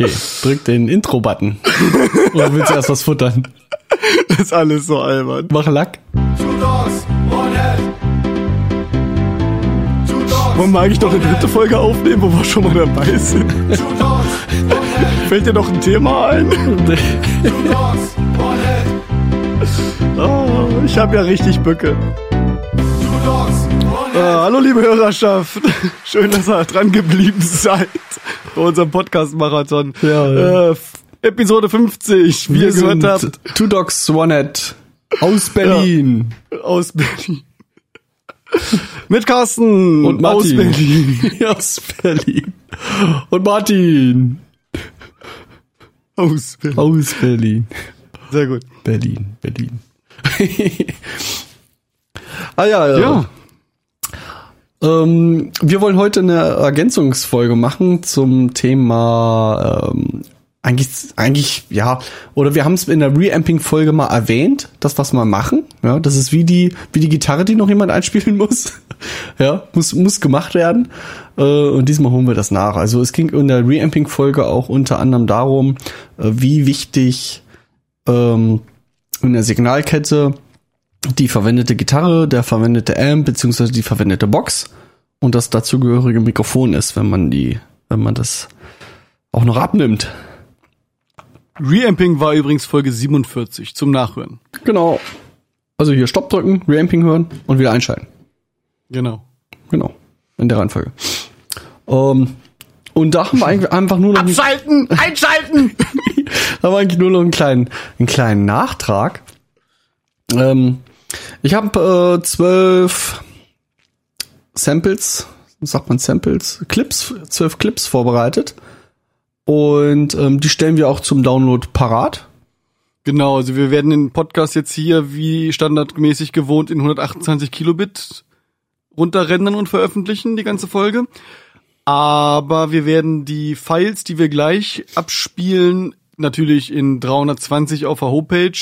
Okay, drück den Intro-Button. Oder willst du erst was futtern? Das ist alles so albern. Mach Lack. Wollen wir eigentlich noch eine dritte Folge aufnehmen, wo wir schon mal dabei sind? Fällt dir noch ein Thema ein? Oh, ich habe ja richtig Bücke. Äh, hallo liebe Hörerschaft. Schön, dass ihr dran geblieben seid bei unserem Podcast-Marathon. Ja, Äh, Episode 50, wie Wir ihr gehört sind habt, Two Dogs One Head aus Berlin. aus Berlin. Mit Carsten Und aus Martin. Berlin. aus Berlin. Und Martin Aus Berlin. aus Berlin. Sehr gut. Berlin, Berlin. ah ja, ja. Ja. Ähm, wir wollen heute eine Ergänzungsfolge machen zum Thema ähm, eigentlich, eigentlich, ja, oder wir haben es in der Reamping-Folge mal erwähnt, dass wir es mal machen. Ja, das ist wie die, wie die Gitarre, die noch jemand einspielen muss. ja, muss, muss gemacht werden. Äh, und diesmal holen wir das nach. Also es ging in der Reamping-Folge auch unter anderem darum, äh, wie wichtig ähm, in der Signalkette die verwendete Gitarre, der verwendete Amp beziehungsweise die verwendete Box und das dazugehörige Mikrofon ist, wenn man die, wenn man das auch noch abnimmt. Reamping war übrigens Folge 47 zum Nachhören. Genau. Also hier Stopp drücken, Reamping hören und wieder einschalten. Genau. Genau. In der Reihenfolge. Ähm, und da haben wir eigentlich einfach nur noch einen, Abschalten! Einschalten! haben wir eigentlich nur noch einen kleinen, einen kleinen Nachtrag. Ähm, ich habe äh, zwölf Samples, sagt man Samples, Clips, zwölf Clips vorbereitet. Und ähm, die stellen wir auch zum Download parat. Genau, also wir werden den Podcast jetzt hier wie standardmäßig gewohnt in 128 Kilobit runterrendern und veröffentlichen, die ganze Folge. Aber wir werden die Files, die wir gleich abspielen, natürlich in 320 auf der Homepage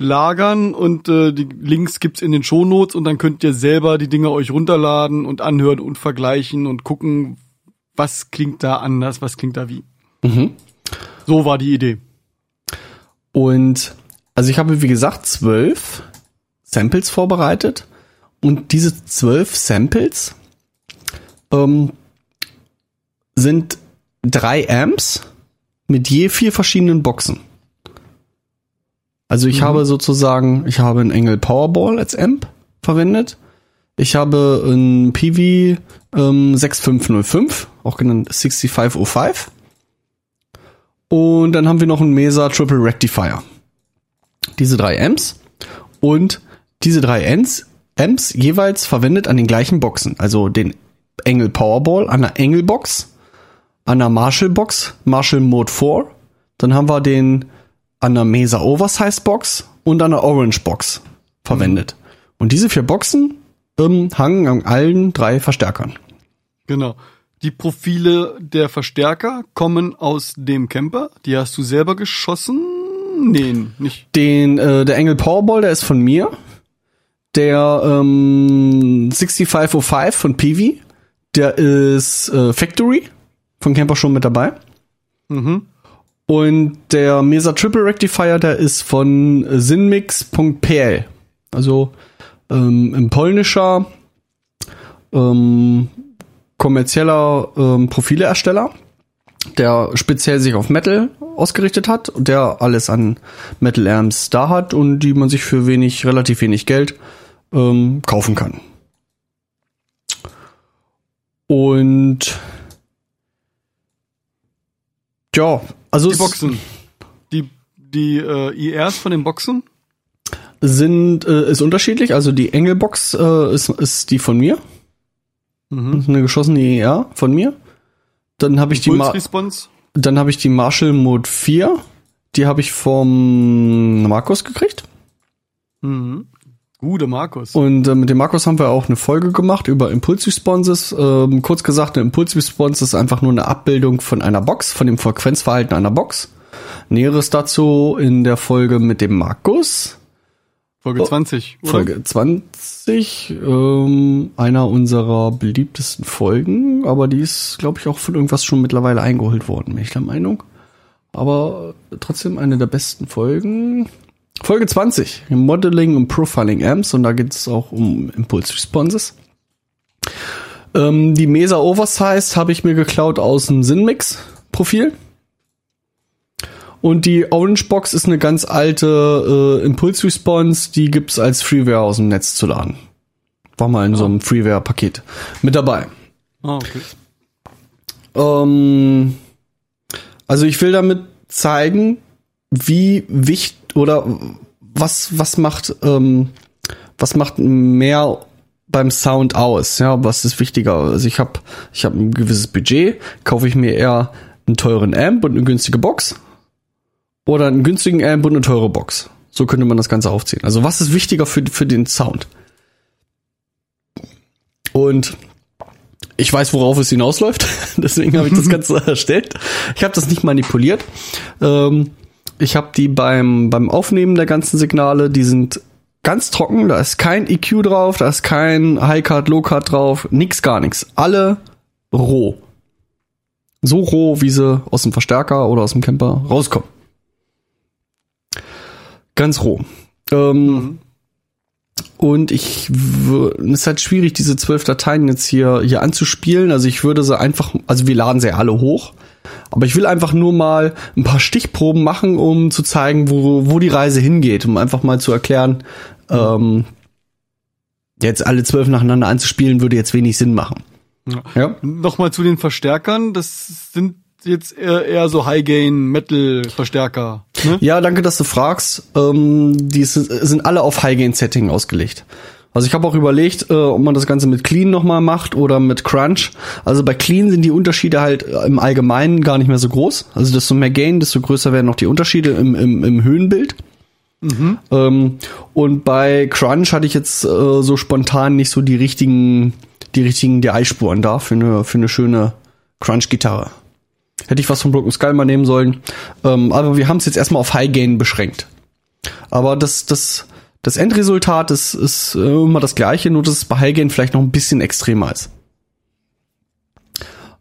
lagern und äh, die Links gibt's in den Shownotes und dann könnt ihr selber die Dinge euch runterladen und anhören und vergleichen und gucken, was klingt da anders, was klingt da wie. So war die Idee. Und also ich habe, wie gesagt, zwölf Samples vorbereitet. Und diese zwölf Samples ähm, sind drei Amps mit je vier verschiedenen Boxen. Also ich habe sozusagen, ich habe einen Engel Powerball als Amp verwendet. Ich habe ein PV ähm, 6505, auch genannt 6505. Und dann haben wir noch einen Mesa Triple Rectifier. Diese drei Amps. Und diese drei Amps, Amps jeweils verwendet an den gleichen Boxen. Also den Engel Powerball an der Engel Box, an der Marshall Box, Marshall Mode 4. Dann haben wir den an der Mesa Oversize Box und an der Orange Box verwendet. Und diese vier Boxen ähm, hangen an allen drei Verstärkern. Genau. Die Profile der Verstärker kommen aus dem Camper. Die hast du selber geschossen? Nee, nicht. Den, äh, der Engel Powerball, der ist von mir. Der ähm, 6505 von Peavy, der ist äh, Factory von Camper schon mit dabei. Mhm. Und der Mesa Triple Rectifier, der ist von sinmix.pl. Also ähm, ein polnischer ähm, kommerzieller ähm, Profileersteller, der speziell sich auf Metal ausgerichtet hat und der alles an Metal Amps da hat und die man sich für wenig, relativ wenig Geld ähm, kaufen kann. Und ja, also Die Boxen. Die, die äh, IRs von den Boxen. sind äh, ist unterschiedlich. Also die Engelbox äh, ist, ist die von mir. Mhm. Das ist eine geschossene ER von mir. Dann habe ich die Pulse Ma dann habe ich die Marshall Mode 4. Die habe ich vom Markus gekriegt. Mhm. Gute Markus. Und äh, mit dem Markus haben wir auch eine Folge gemacht über Impulse Responses. Ähm, kurz gesagt, eine Impulse Response ist einfach nur eine Abbildung von einer Box, von dem Frequenzverhalten einer Box. Näheres dazu in der Folge mit dem Markus. Folge 20. Oder? Folge 20, ähm, einer unserer beliebtesten Folgen, aber die ist, glaube ich, auch von irgendwas schon mittlerweile eingeholt worden, bin ich der Meinung. aber trotzdem eine der besten Folgen. Folge 20, Modeling und Profiling Amps und da geht es auch um Impulse Responses. Ähm, die Mesa Oversized habe ich mir geklaut aus dem Sinmix Profil. Und die Orange Box ist eine ganz alte äh, Impulse Response, die gibt's als Freeware aus dem Netz zu laden. War mal in oh. so einem Freeware Paket mit dabei. Ah, okay. Ähm, also ich will damit zeigen, wie wichtig oder was was macht ähm, was macht mehr beim Sound aus? Ja, was ist wichtiger? Also ich habe ich habe ein gewisses Budget, kaufe ich mir eher einen teuren Amp und eine günstige Box oder einen günstigen Amp und eine teure Box. So könnte man das Ganze aufziehen. Also was ist wichtiger für für den Sound? Und ich weiß, worauf es hinausläuft. Deswegen habe ich das Ganze erstellt. Ich habe das nicht manipuliert. Ähm, ich habe die beim, beim Aufnehmen der ganzen Signale, die sind ganz trocken. Da ist kein EQ drauf, da ist kein High-Card, Low-Card drauf, nix, gar nichts. Alle roh. So roh, wie sie aus dem Verstärker oder aus dem Camper rauskommen. Ganz roh. Ähm, mhm. Und ich es ist halt schwierig, diese zwölf Dateien jetzt hier, hier anzuspielen. Also ich würde sie einfach, also wir laden sie alle hoch. Aber ich will einfach nur mal ein paar Stichproben machen, um zu zeigen, wo, wo die Reise hingeht, um einfach mal zu erklären, ähm, jetzt alle zwölf nacheinander anzuspielen, würde jetzt wenig Sinn machen. Ja. ja? Nochmal zu den Verstärkern, das sind jetzt eher, eher so High-Gain-Metal-Verstärker. Ne? Ja, danke, dass du fragst. Ähm, die sind, sind alle auf High-Gain-Setting ausgelegt. Also ich habe auch überlegt, äh, ob man das Ganze mit Clean nochmal macht oder mit Crunch. Also bei Clean sind die Unterschiede halt äh, im Allgemeinen gar nicht mehr so groß. Also desto mehr Gain, desto größer werden noch die Unterschiede im, im, im Höhenbild. Mhm. Ähm, und bei Crunch hatte ich jetzt äh, so spontan nicht so die richtigen, die richtigen DI-Spuren da für eine, für eine schöne Crunch-Gitarre. Hätte ich was von Broken Skull mal nehmen sollen. Ähm, aber wir haben es jetzt erstmal auf High Gain beschränkt. Aber das, das, das Endresultat ist, ist äh, immer das gleiche, nur dass es bei High Gain vielleicht noch ein bisschen extremer ist.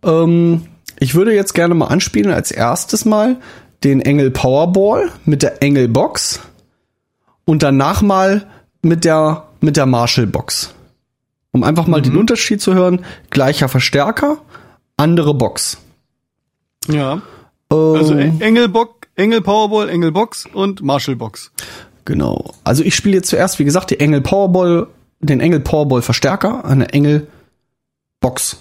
Ähm, ich würde jetzt gerne mal anspielen als erstes mal den Engel Powerball mit der Engel Box und danach mal mit der, mit der Marshall Box. Um einfach mal mhm. den Unterschied zu hören. Gleicher Verstärker, andere Box. Ja. Also ähm, Engel, Bock, Engel Powerball, Engel Box und Marshall Box. Genau. Also ich spiele jetzt zuerst, wie gesagt, die Engel Powerball, den Engel Powerball Verstärker, eine Engel Box.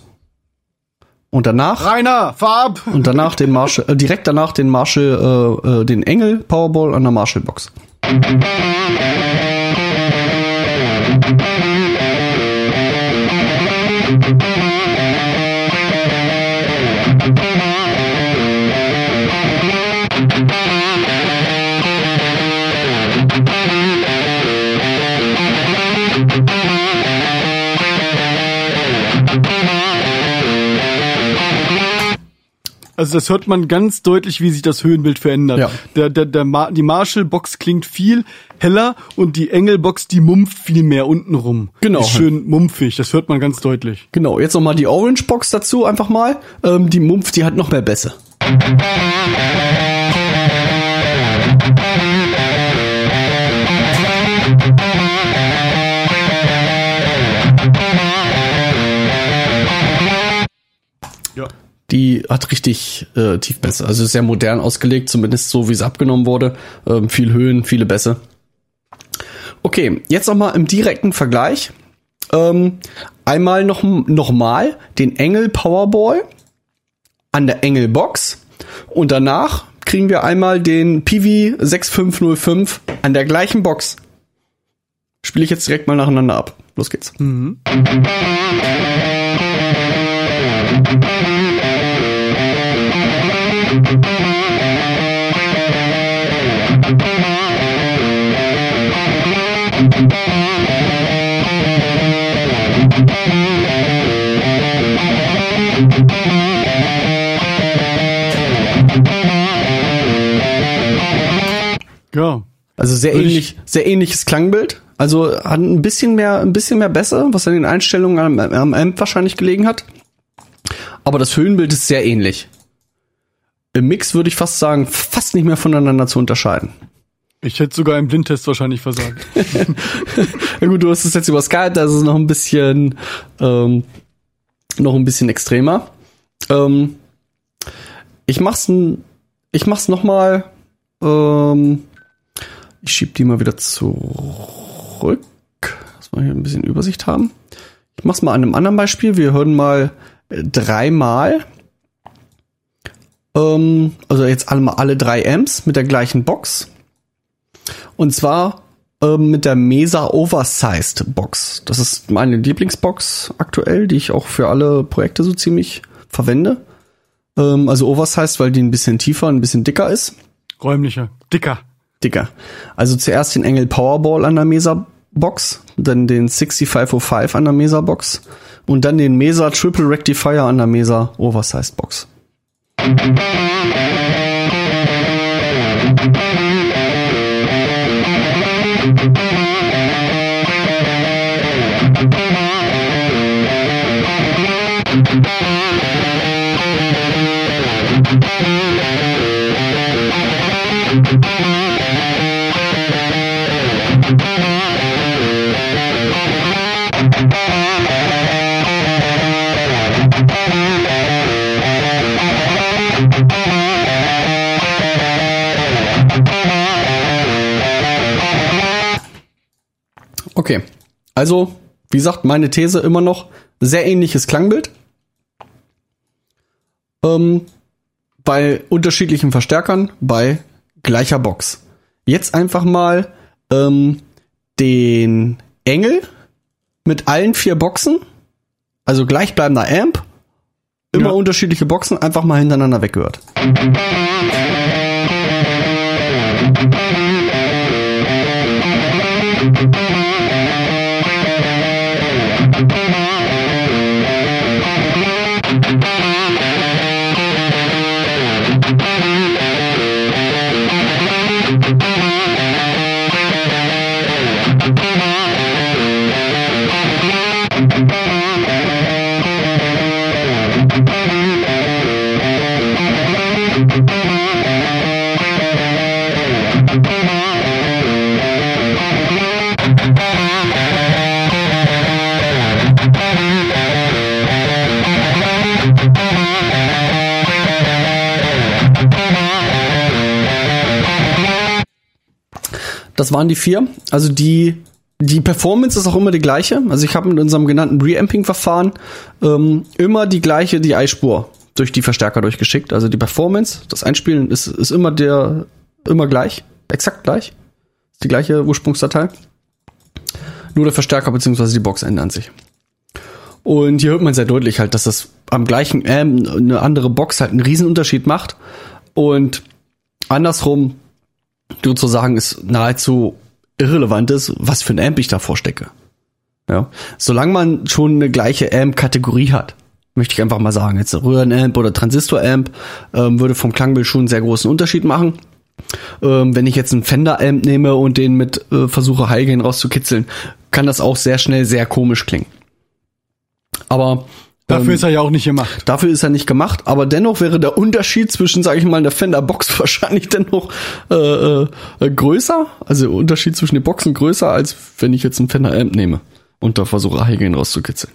Und danach. Rainer, Farb! Und danach den Marshall, äh, direkt danach den Marshall, äh, äh, den Engel Powerball an der Marshall Box. Also das hört man ganz deutlich, wie sich das Höhenbild verändert. Ja. Der, der, der Ma die Marshall-Box klingt viel heller und die Engel-Box, die mumpft viel mehr untenrum. Genau. Ist schön mumpfig, das hört man ganz deutlich. Genau, jetzt nochmal die Orange-Box dazu einfach mal. Ähm, die mumpft, die hat noch mehr Bässe. Hat richtig äh, Tiefbässe. Also sehr modern ausgelegt, zumindest so wie es abgenommen wurde. Ähm, viel Höhen, viele Bässe. Okay, jetzt noch mal im direkten Vergleich. Ähm, einmal noch, mal den Engel Powerball an der Engel Box und danach kriegen wir einmal den PV 6505 an der gleichen Box. Spiele ich jetzt direkt mal nacheinander ab. Los geht's. Mhm. Ja. Also sehr ähnlich, sehr ähnliches Klangbild. Also hat ein bisschen mehr, ein bisschen mehr besser, was an den Einstellungen am, am Amp wahrscheinlich gelegen hat. Aber das Höhenbild ist sehr ähnlich. Im Mix würde ich fast sagen, fast nicht mehr voneinander zu unterscheiden. Ich hätte sogar im Blindtest wahrscheinlich versagt. ja gut, du hast es jetzt über Skype, da ist es noch ein bisschen, ähm, noch ein bisschen extremer. Ähm, ich mach's, ich mach's noch mal. Ähm, ich schieb die mal wieder zurück, dass wir hier ein bisschen Übersicht haben. Ich mach's mal an einem anderen Beispiel. Wir hören mal dreimal. Ähm, also jetzt alle mal alle drei Amps mit der gleichen Box. Und zwar ähm, mit der Mesa Oversized Box. Das ist meine Lieblingsbox aktuell, die ich auch für alle Projekte so ziemlich verwende. Ähm, also Oversized, weil die ein bisschen tiefer, ein bisschen dicker ist. Räumlicher, dicker. Dicker. Also zuerst den Engel Powerball an der Mesa Box, dann den 6505 an der Mesa Box und dann den Mesa Triple Rectifier an der Mesa Oversized Box. Thank you. Okay, also wie gesagt, meine These immer noch sehr ähnliches Klangbild. Ähm, bei unterschiedlichen Verstärkern, bei gleicher Box. Jetzt einfach mal ähm, den Engel mit allen vier Boxen, also gleichbleibender Amp, immer ja. unterschiedliche Boxen, einfach mal hintereinander weggehört. Das waren die vier. Also die, die Performance ist auch immer die gleiche. Also ich habe mit unserem genannten Reamping-Verfahren ähm, immer die gleiche DI-Spur durch die Verstärker durchgeschickt. Also die Performance, das Einspielen ist, ist immer der, immer gleich, exakt gleich. Die gleiche Ursprungsdatei. Nur der Verstärker bzw. die Box ändern sich. Und hier hört man sehr deutlich halt, dass das am gleichen Amp eine andere Box halt einen Riesenunterschied macht. Und andersrum sozusagen es nahezu irrelevant ist, was für ein Amp ich da vorstecke. Ja. Solange man schon eine gleiche Amp-Kategorie hat, möchte ich einfach mal sagen, jetzt Röhrenamp oder Transistor-Amp ähm, würde vom Klangbild schon einen sehr großen Unterschied machen. Ähm, wenn ich jetzt einen Fender-Amp nehme und den mit äh, versuche Highgain rauszukitzeln, kann das auch sehr schnell sehr komisch klingen. Aber Dafür ähm, ist er ja auch nicht gemacht. Dafür ist er nicht gemacht, aber dennoch wäre der Unterschied zwischen, sage ich mal, der Fender Box wahrscheinlich dennoch äh, äh, größer. Also der Unterschied zwischen den Boxen größer, als wenn ich jetzt einen Fender Amp nehme und da versuche, Highgain rauszukitzeln.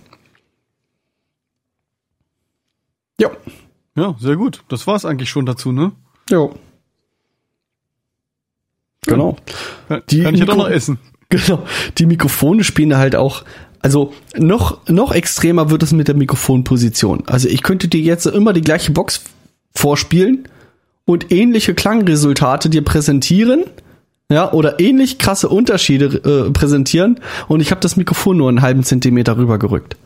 Ja. Ja, sehr gut. Das war's eigentlich schon dazu, ne? Ja. Genau. Ja, die kann ich ja doch noch essen. Genau. Die Mikrofone spielen halt auch also noch, noch extremer wird es mit der Mikrofonposition. Also ich könnte dir jetzt immer die gleiche Box vorspielen und ähnliche Klangresultate dir präsentieren, ja, oder ähnlich krasse Unterschiede äh, präsentieren und ich habe das Mikrofon nur einen halben Zentimeter rübergerückt.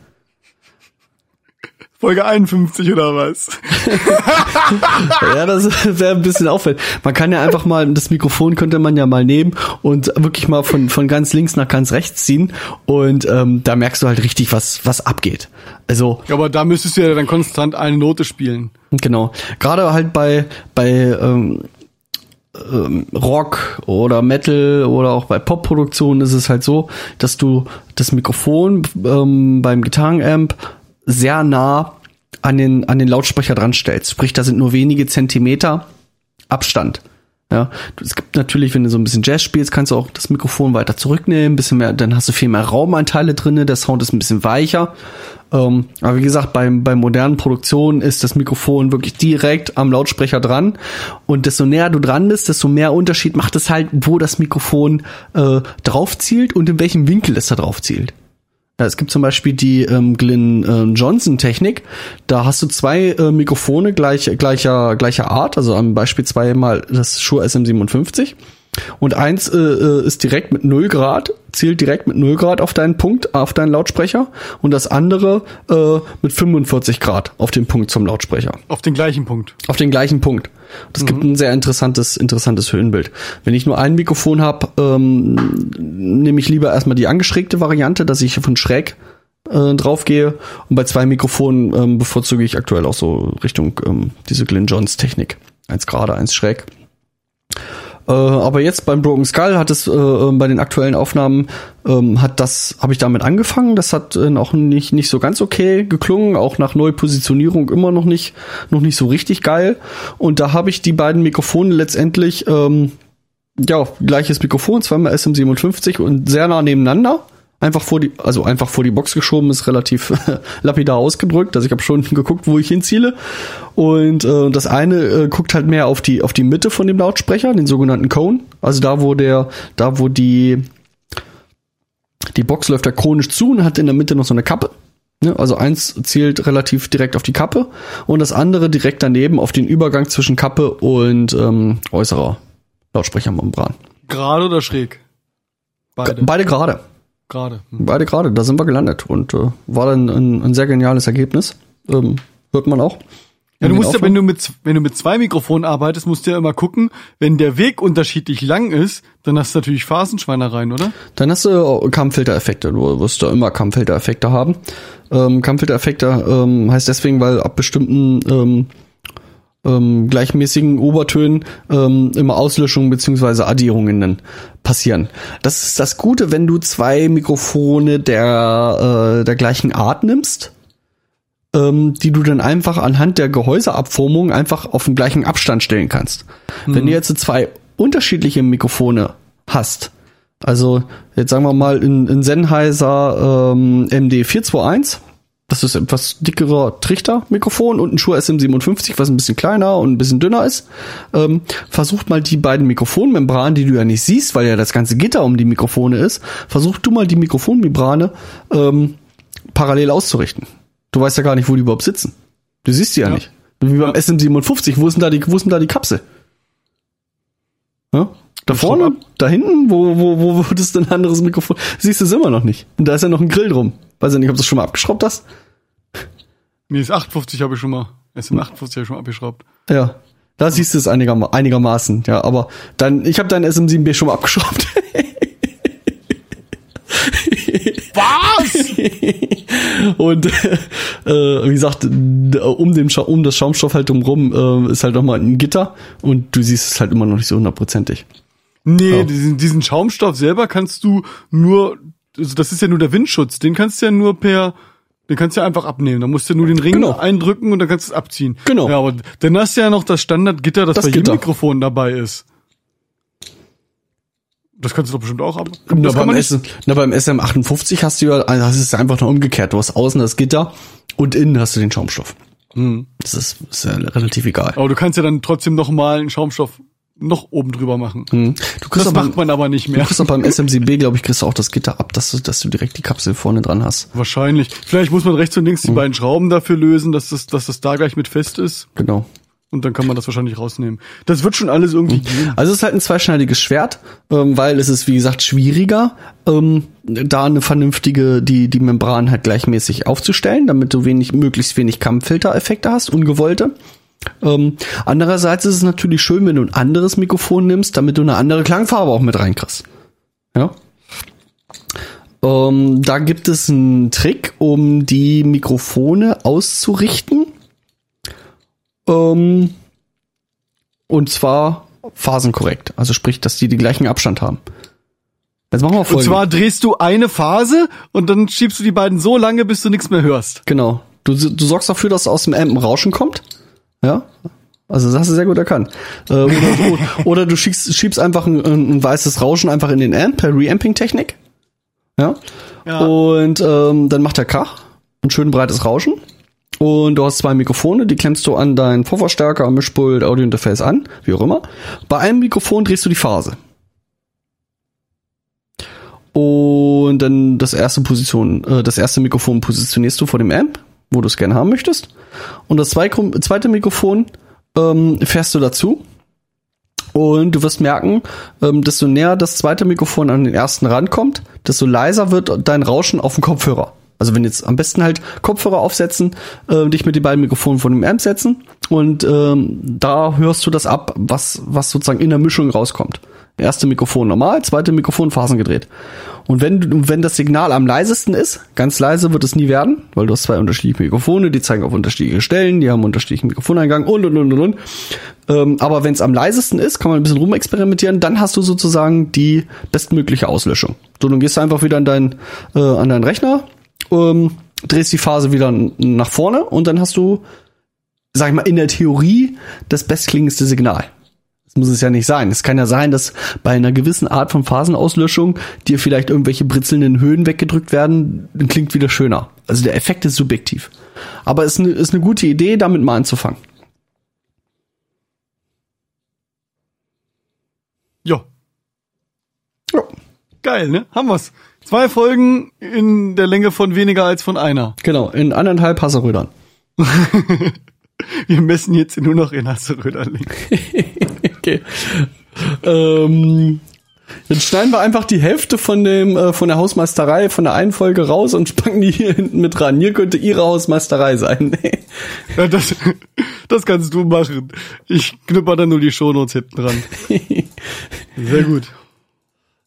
Folge 51 oder was? ja, das wäre ein bisschen auffällig. Man kann ja einfach mal, das Mikrofon könnte man ja mal nehmen und wirklich mal von, von ganz links nach ganz rechts ziehen und ähm, da merkst du halt richtig, was, was abgeht. Also. Ja, aber da müsstest du ja dann konstant eine Note spielen. Genau. Gerade halt bei, bei ähm, ähm, Rock oder Metal oder auch bei Popproduktionen ist es halt so, dass du das Mikrofon ähm, beim Gitarrenamp sehr nah an den, an den Lautsprecher dran stellst. Sprich, da sind nur wenige Zentimeter Abstand. Ja, es gibt natürlich, wenn du so ein bisschen Jazz spielst, kannst du auch das Mikrofon weiter zurücknehmen, bisschen mehr, dann hast du viel mehr Raumanteile drinne, der Sound ist ein bisschen weicher. Ähm, aber wie gesagt, beim, bei modernen Produktionen ist das Mikrofon wirklich direkt am Lautsprecher dran. Und desto näher du dran bist, desto mehr Unterschied macht es halt, wo das Mikrofon äh, drauf zielt und in welchem Winkel es da drauf zielt. Ja, es gibt zum Beispiel die ähm, Glyn äh, Johnson Technik. Da hast du zwei äh, Mikrofone gleich, gleicher, gleicher Art, also am Beispiel zweimal das Shure SM57. Und eins äh, äh, ist direkt mit 0 Grad, zielt direkt mit 0 Grad auf deinen Punkt, auf deinen Lautsprecher. Und das andere äh, mit 45 Grad auf den Punkt zum Lautsprecher. Auf den gleichen Punkt. Auf den gleichen Punkt. Das mhm. gibt ein sehr interessantes, interessantes Höhenbild. Wenn ich nur ein Mikrofon habe, ähm, nehme ich lieber erstmal die angeschrägte Variante, dass ich von schräg äh, drauf gehe. Und bei zwei Mikrofonen ähm, bevorzuge ich aktuell auch so Richtung ähm, diese Glyn Johns Technik. Eins gerade, eins schräg. Äh, aber jetzt beim Broken Skull hat es äh, äh, bei den aktuellen Aufnahmen ähm, hat das habe ich damit angefangen. Das hat äh, auch nicht nicht so ganz okay geklungen, auch nach Neupositionierung immer noch nicht noch nicht so richtig geil. Und da habe ich die beiden Mikrofone letztendlich ähm, ja gleiches Mikrofon, zweimal SM57 und sehr nah nebeneinander einfach vor die, also einfach vor die Box geschoben, ist relativ lapidar ausgedrückt. Also ich habe schon geguckt, wo ich hinziele. Und äh, das eine äh, guckt halt mehr auf die, auf die Mitte von dem Lautsprecher, den sogenannten Cone. Also da, wo der, da wo die, die Box läuft da chronisch zu und hat in der Mitte noch so eine Kappe. Also eins zielt relativ direkt auf die Kappe und das andere direkt daneben auf den Übergang zwischen Kappe und ähm, äußerer Lautsprechermembran. Gerade oder schräg? Beide. Beide gerade. Gerade. Hm. Beide gerade, da sind wir gelandet und äh, war dann ein, ein sehr geniales Ergebnis. Ähm, hört man auch. Ja, du musst ja, wenn du mit wenn du mit zwei Mikrofonen arbeitest, musst du ja immer gucken, wenn der Weg unterschiedlich lang ist, dann hast du natürlich Phasenschweinereien, oder? Dann hast du Kammfiltereffekte. Du wirst da immer Kammfiltereffekte haben. Ähm, Kammfiltereffekte ähm, heißt deswegen, weil ab bestimmten ähm, ähm, gleichmäßigen Obertönen ähm, immer Auslöschungen beziehungsweise Addierungen passieren. Das ist das Gute, wenn du zwei Mikrofone der, äh, der gleichen Art nimmst, ähm, die du dann einfach anhand der Gehäuseabformung einfach auf den gleichen Abstand stellen kannst. Mhm. Wenn du jetzt zwei unterschiedliche Mikrofone hast, also jetzt sagen wir mal in, in Sennheiser ähm, MD421 das ist etwas dickerer Trichter-Mikrofon und ein Shure SM57, was ein bisschen kleiner und ein bisschen dünner ist. Ähm, versucht mal die beiden Mikrofonmembranen, die du ja nicht siehst, weil ja das ganze Gitter um die Mikrofone ist, versuch du mal die Mikrofonmembrane ähm, parallel auszurichten. Du weißt ja gar nicht, wo die überhaupt sitzen. Du siehst die ja, ja. nicht. Wie beim ja. SM57, wo ist denn da die, wo ist denn da die Kapsel? Ja? Da vorne, da hinten, wo, wo, wo wird es denn ein anderes Mikrofon? Siehst du es immer noch nicht. Und da ist ja noch ein Grill drum. Weiß ja nicht, ob du es schon mal abgeschraubt hast. Nee, ist 58 habe ich schon mal. SM58 habe ich schon mal abgeschraubt. Ja. Da siehst du es einigerma einigermaßen, ja, aber dann, ich habe dein SM7B schon mal abgeschraubt. Was? und äh, wie gesagt, um, den Scha um das Schaumstoff halt drumrum äh, ist halt nochmal ein Gitter und du siehst es halt immer noch nicht so hundertprozentig. Nee, oh. diesen, diesen Schaumstoff selber kannst du nur also das ist ja nur der Windschutz, den kannst du ja nur per, den kannst du ja einfach abnehmen. Da musst du nur den Ring genau. eindrücken und dann kannst du es abziehen. Genau. Ja, aber dann hast du ja noch das Standardgitter, das, das bei Gitter. jedem Mikrofon dabei ist. Das kannst du doch bestimmt auch ab. Na, beim, S, na, beim SM58 hast du ja, also das ist einfach nur umgekehrt. Du hast außen das Gitter und innen hast du den Schaumstoff. Hm. Das ist, ist ja relativ egal. Aber du kannst ja dann trotzdem noch mal einen Schaumstoff noch oben drüber machen. Hm. Du kriegst das macht man aber nicht mehr. Du kriegst auch beim SMCB, glaube ich, kriegst du auch das Gitter ab, dass du, dass du direkt die Kapsel vorne dran hast. Wahrscheinlich. Vielleicht muss man rechts und links die hm. beiden Schrauben dafür lösen, dass das, dass das da gleich mit fest ist. Genau. Und dann kann man das wahrscheinlich rausnehmen. Das wird schon alles irgendwie hm. gehen. Also es ist halt ein zweischneidiges Schwert, ähm, weil es ist, wie gesagt, schwieriger, ähm, da eine vernünftige, die, die Membran halt gleichmäßig aufzustellen, damit du wenig, möglichst wenig Kammfiltereffekte hast, ungewollte. Ähm, andererseits ist es natürlich schön, wenn du ein anderes Mikrofon nimmst, damit du eine andere Klangfarbe auch mit reinkriegst. Ja. Ähm, da gibt es einen Trick, um die Mikrofone auszurichten. Ähm, und zwar phasenkorrekt. Also sprich, dass die den gleichen Abstand haben. Jetzt machen wir folgendes. Und zwar drehst du eine Phase und dann schiebst du die beiden so lange, bis du nichts mehr hörst. Genau. Du, du sorgst dafür, dass aus dem Amp ein Rauschen kommt. Ja. Also das hast du sehr gut erkannt. Äh, oder, oder, du schiebst, schiebst einfach ein, ein, weißes Rauschen einfach in den Amp per Reamping-Technik. Ja. ja. Und ähm, dann macht er Krach. Ein schön breites Rauschen. Und du hast zwei Mikrofone, die klemmst du an deinen Vorverstärker, Mischpult, Audiointerface an, wie auch immer. Bei einem Mikrofon drehst du die Phase. Und dann das erste Position, äh, das erste Mikrofon positionierst du vor dem Amp, wo du es gerne haben möchtest. Und das zweite Mikrofon ähm, fährst du dazu. Und du wirst merken, ähm, desto näher das zweite Mikrofon an den ersten rankommt, desto leiser wird dein Rauschen auf dem Kopfhörer. Also wenn jetzt am besten halt Kopfhörer aufsetzen, äh, dich mit den beiden Mikrofonen von dem Amp setzen und ähm, da hörst du das ab, was, was sozusagen in der Mischung rauskommt. Erste Mikrofon normal, zweite Mikrofon phasengedreht. Und wenn, wenn das Signal am leisesten ist, ganz leise wird es nie werden, weil du hast zwei unterschiedliche Mikrofone, die zeigen auf unterschiedliche Stellen, die haben unterschiedlichen Mikrofoneingang und und und und und. Ähm, aber wenn es am leisesten ist, kann man ein bisschen rumexperimentieren, dann hast du sozusagen die bestmögliche Auslöschung. So, dann gehst du einfach wieder an deinen, äh, an deinen Rechner, ähm, drehst die Phase wieder nach vorne und dann hast du, sag ich mal, in der Theorie das bestklingendste Signal. Das muss es ja nicht sein. Es kann ja sein, dass bei einer gewissen Art von Phasenauslöschung dir vielleicht irgendwelche britzelnden Höhen weggedrückt werden, dann klingt wieder schöner. Also der Effekt ist subjektiv. Aber es ist eine, ist eine gute Idee, damit mal anzufangen. Ja. Ja. Geil, ne? Haben wir's. Zwei Folgen in der Länge von weniger als von einer. Genau, in anderthalb Hasserödern. Wir messen jetzt nur noch in Hasseröderling. okay. Ähm, jetzt schneiden wir einfach die Hälfte von dem äh, von der Hausmeisterei von der einen Folge raus und packen die hier hinten mit ran. Hier könnte ihre Hausmeisterei sein. ja, das, das kannst du machen. Ich knüpper dann nur die Shownotes hinten dran. Sehr gut.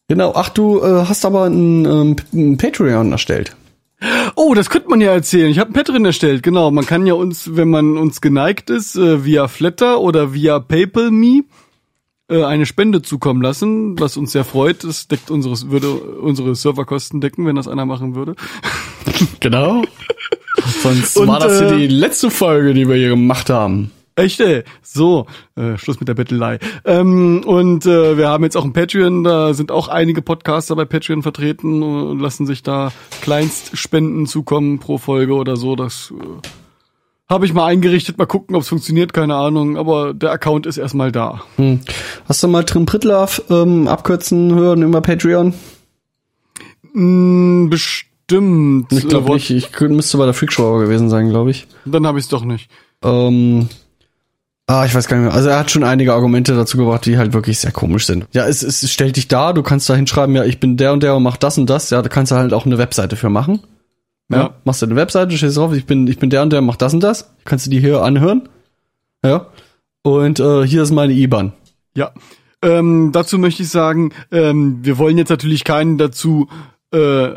Genau, ach du äh, hast aber ein, ähm, ein Patreon erstellt. Oh, das könnte man ja erzählen. Ich habe ein Patreon erstellt, genau. Man kann ja uns, wenn man uns geneigt ist, äh, via Flatter oder via PayPal.me äh, eine Spende zukommen lassen, was uns sehr freut. Das deckt unseres, würde unsere Serverkosten decken, wenn das einer machen würde. Genau. Sonst Und, war das hier äh, die letzte Folge, die wir hier gemacht haben. Echt, ey. So, äh, Schluss mit der Bettelei. Ähm, und äh, wir haben jetzt auch ein Patreon, da sind auch einige Podcaster bei Patreon vertreten und lassen sich da Kleinstspenden zukommen pro Folge oder so. Das äh, habe ich mal eingerichtet, mal gucken, ob es funktioniert, keine Ahnung, aber der Account ist erstmal da. Hm. Hast du mal Trim Pritlove ähm, abkürzen hören über Patreon? Hm, bestimmt. Ich glaube nicht, ich müsste bei der Freakshow gewesen sein, glaube ich. Dann habe ich es doch nicht. Ähm, Ah, ich weiß gar nicht mehr. Also er hat schon einige Argumente dazu gebracht, die halt wirklich sehr komisch sind. Ja, es, es stellt dich da, du kannst da hinschreiben, ja, ich bin der und der und mach das und das. Ja, da kannst du halt auch eine Webseite für machen. Ja. ja. Machst du eine Webseite, stehst drauf, ich bin, ich bin der und der, mach das und das. Kannst du die hier anhören. Ja. Und äh, hier ist meine IBAN. Ja. Ähm, dazu möchte ich sagen, ähm, wir wollen jetzt natürlich keinen dazu äh,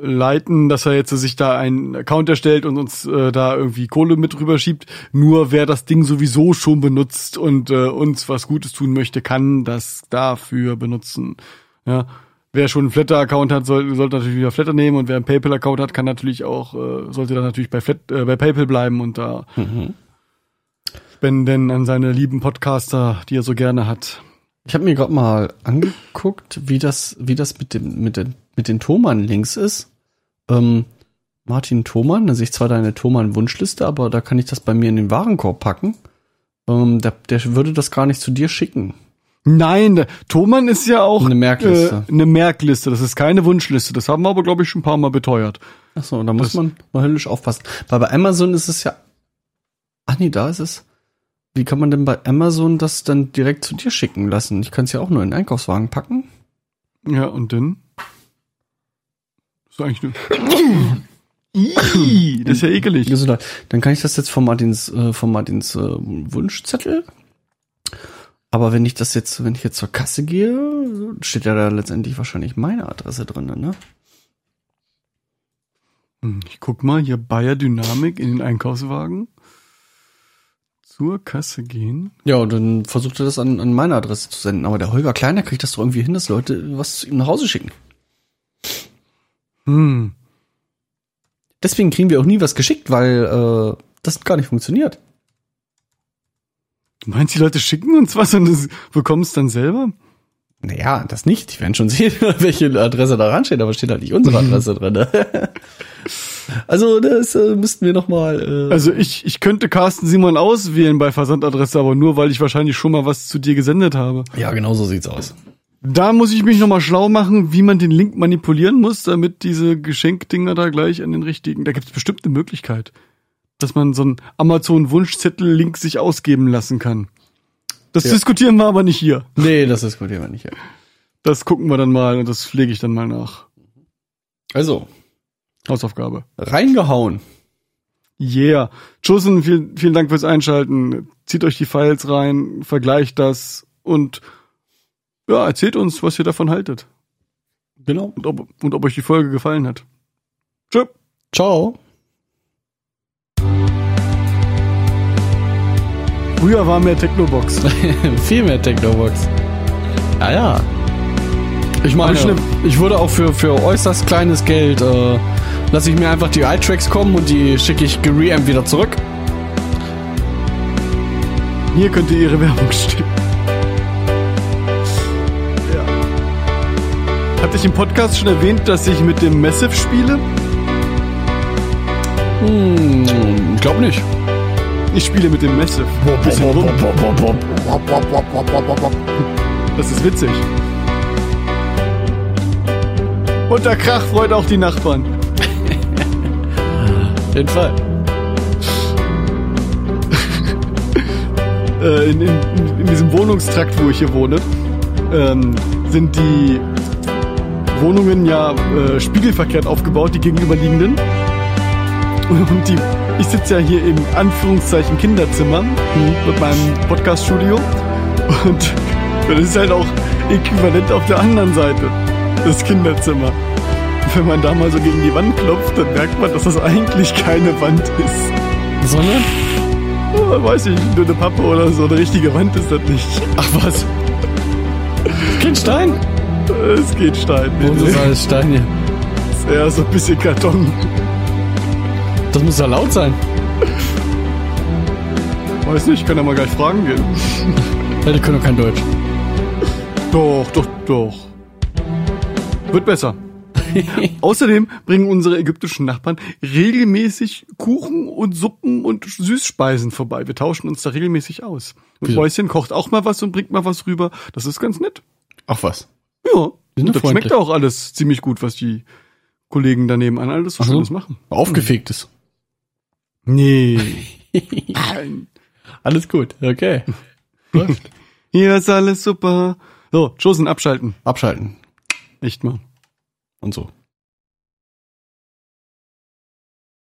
leiten, dass er jetzt sich da einen Account erstellt und uns äh, da irgendwie Kohle mit rüber schiebt. Nur wer das Ding sowieso schon benutzt und äh, uns was Gutes tun möchte, kann das dafür benutzen. Ja. Wer schon einen Flatter-Account hat, soll, sollte natürlich wieder Flatter nehmen und wer einen PayPal-Account hat, kann natürlich auch, äh, sollte dann natürlich bei, Flat, äh, bei PayPal bleiben und da mhm. spenden an seine lieben Podcaster, die er so gerne hat. Ich habe mir gerade mal angeguckt, wie das, wie das mit dem, mit den, mit den Thomann-Links ist. Ähm, Martin Thoman, da sehe ich zwar deine Thoman-Wunschliste, aber da kann ich das bei mir in den Warenkorb packen. Ähm, der, der würde das gar nicht zu dir schicken. Nein, der Thoman ist ja auch eine Merkliste. Äh, eine Merkliste. Das ist keine Wunschliste. Das haben wir aber, glaube ich, schon ein paar Mal beteuert. Ach so, da muss das man mal höllisch aufpassen. Weil bei Amazon ist es ja. Ach nee, da ist es. Wie kann man denn bei Amazon das dann direkt zu dir schicken lassen? Ich kann es ja auch nur in den Einkaufswagen packen. Ja, und dann? Das ist eigentlich nur. das ist ja ekelig. Dann kann ich das jetzt von Martins, äh, von Martins äh, Wunschzettel. Aber wenn ich das jetzt, wenn ich jetzt zur Kasse gehe, steht ja da letztendlich wahrscheinlich meine Adresse drin, ne? Hm, ich guck mal hier Bayer Dynamik in den Einkaufswagen zur Kasse gehen. Ja, und dann versucht er das an, an meine Adresse zu senden. Aber der Holger Kleiner kriegt das doch irgendwie hin, dass Leute was zu ihm nach Hause schicken. Hm. deswegen kriegen wir auch nie was geschickt, weil äh, das gar nicht funktioniert. Du meinst, die Leute schicken uns was und das bekommen es dann selber? Naja, das nicht. Die werden schon sehen, welche Adresse da ran steht, aber steht halt nicht unsere Adresse drin. also das äh, müssten wir noch mal. Äh, Also ich, ich könnte Carsten Simon auswählen bei Versandadresse, aber nur, weil ich wahrscheinlich schon mal was zu dir gesendet habe. ja, genau so sieht's aus. Da muss ich mich nochmal schlau machen, wie man den Link manipulieren muss, damit diese Geschenkdinger da gleich an den richtigen. Da gibt es bestimmt eine Möglichkeit, dass man so einen Amazon-Wunschzettel-Link sich ausgeben lassen kann. Das Ja. diskutieren wir aber nicht hier. Nee, das gut, wir nicht. Ja. Das gucken wir dann mal und das pflege ich dann mal nach. Also Hausaufgabe. reingehauen. Yeah. Chosen, vielen, vielen Dank fürs Einschalten. Zieht euch die Files rein, vergleicht das und ja, erzählt uns, was ihr davon haltet. Genau. Und ob, und ob euch die Folge gefallen hat. Tschö. Ciao. Früher war mehr Technobox. Viel mehr Technobox. Ja, ja. Ich meine, Aber ich würde auch für, für äußerst kleines Geld, äh, lasse ich mir einfach die iTracks kommen und die schicke ich gereamp wieder zurück. Hier könnte ihre Werbung stehen. Ja. Hatte ich im Podcast schon erwähnt, dass ich mit dem Massive spiele? Hm, ich glaube nicht. Ich spiele mit dem Massive. Bisschen rum. Das ist witzig. Und der Krach freut auch die Nachbarn. Auf jeden Fall. Äh, in, in, in diesem Wohnungstrakt, wo ich hier wohne, ähm, sind die Wohnungen ja äh, spiegelverkehrt aufgebaut, die gegenüberliegenden. Und die, ich sitze ja hier im Anführungszeichen Kinderzimmer mit meinem Podcaststudio. Und das ist halt auch äquivalent auf der anderen Seite, das Kinderzimmer. Wenn man da mal so gegen die Wand klopft, dann merkt man, dass das eigentlich keine Wand ist. Sondern? Oh, weiß ich, nur eine Pappe oder so. Eine richtige Wand ist das nicht. Ach was? Kein Stein? Es geht Stein. Nee, Wo ist nee. alles Stein hier? ist eher so ein bisschen Karton. Das muss ja laut sein. Weiß nicht, kann ja mal gleich fragen gehen. Ja, die können doch kein Deutsch. Doch, doch, doch. Wird besser. Außerdem bringen unsere ägyptischen Nachbarn regelmäßig Kuchen und Suppen und Süßspeisen vorbei. Wir tauschen uns da regelmäßig aus. Und Wieso? Häuschen kocht auch mal was und bringt mal was rüber. Das ist ganz nett. Ach was. Ja. Und das schmeckt auch alles ziemlich gut, was die Kollegen daneben an alles so. Schönes machen. Aufgefegtes. Nee. Nein. Alles gut. Okay. Läuft. Hier ist alles super. So, Chosen abschalten. Abschalten. Echt mal. Und so.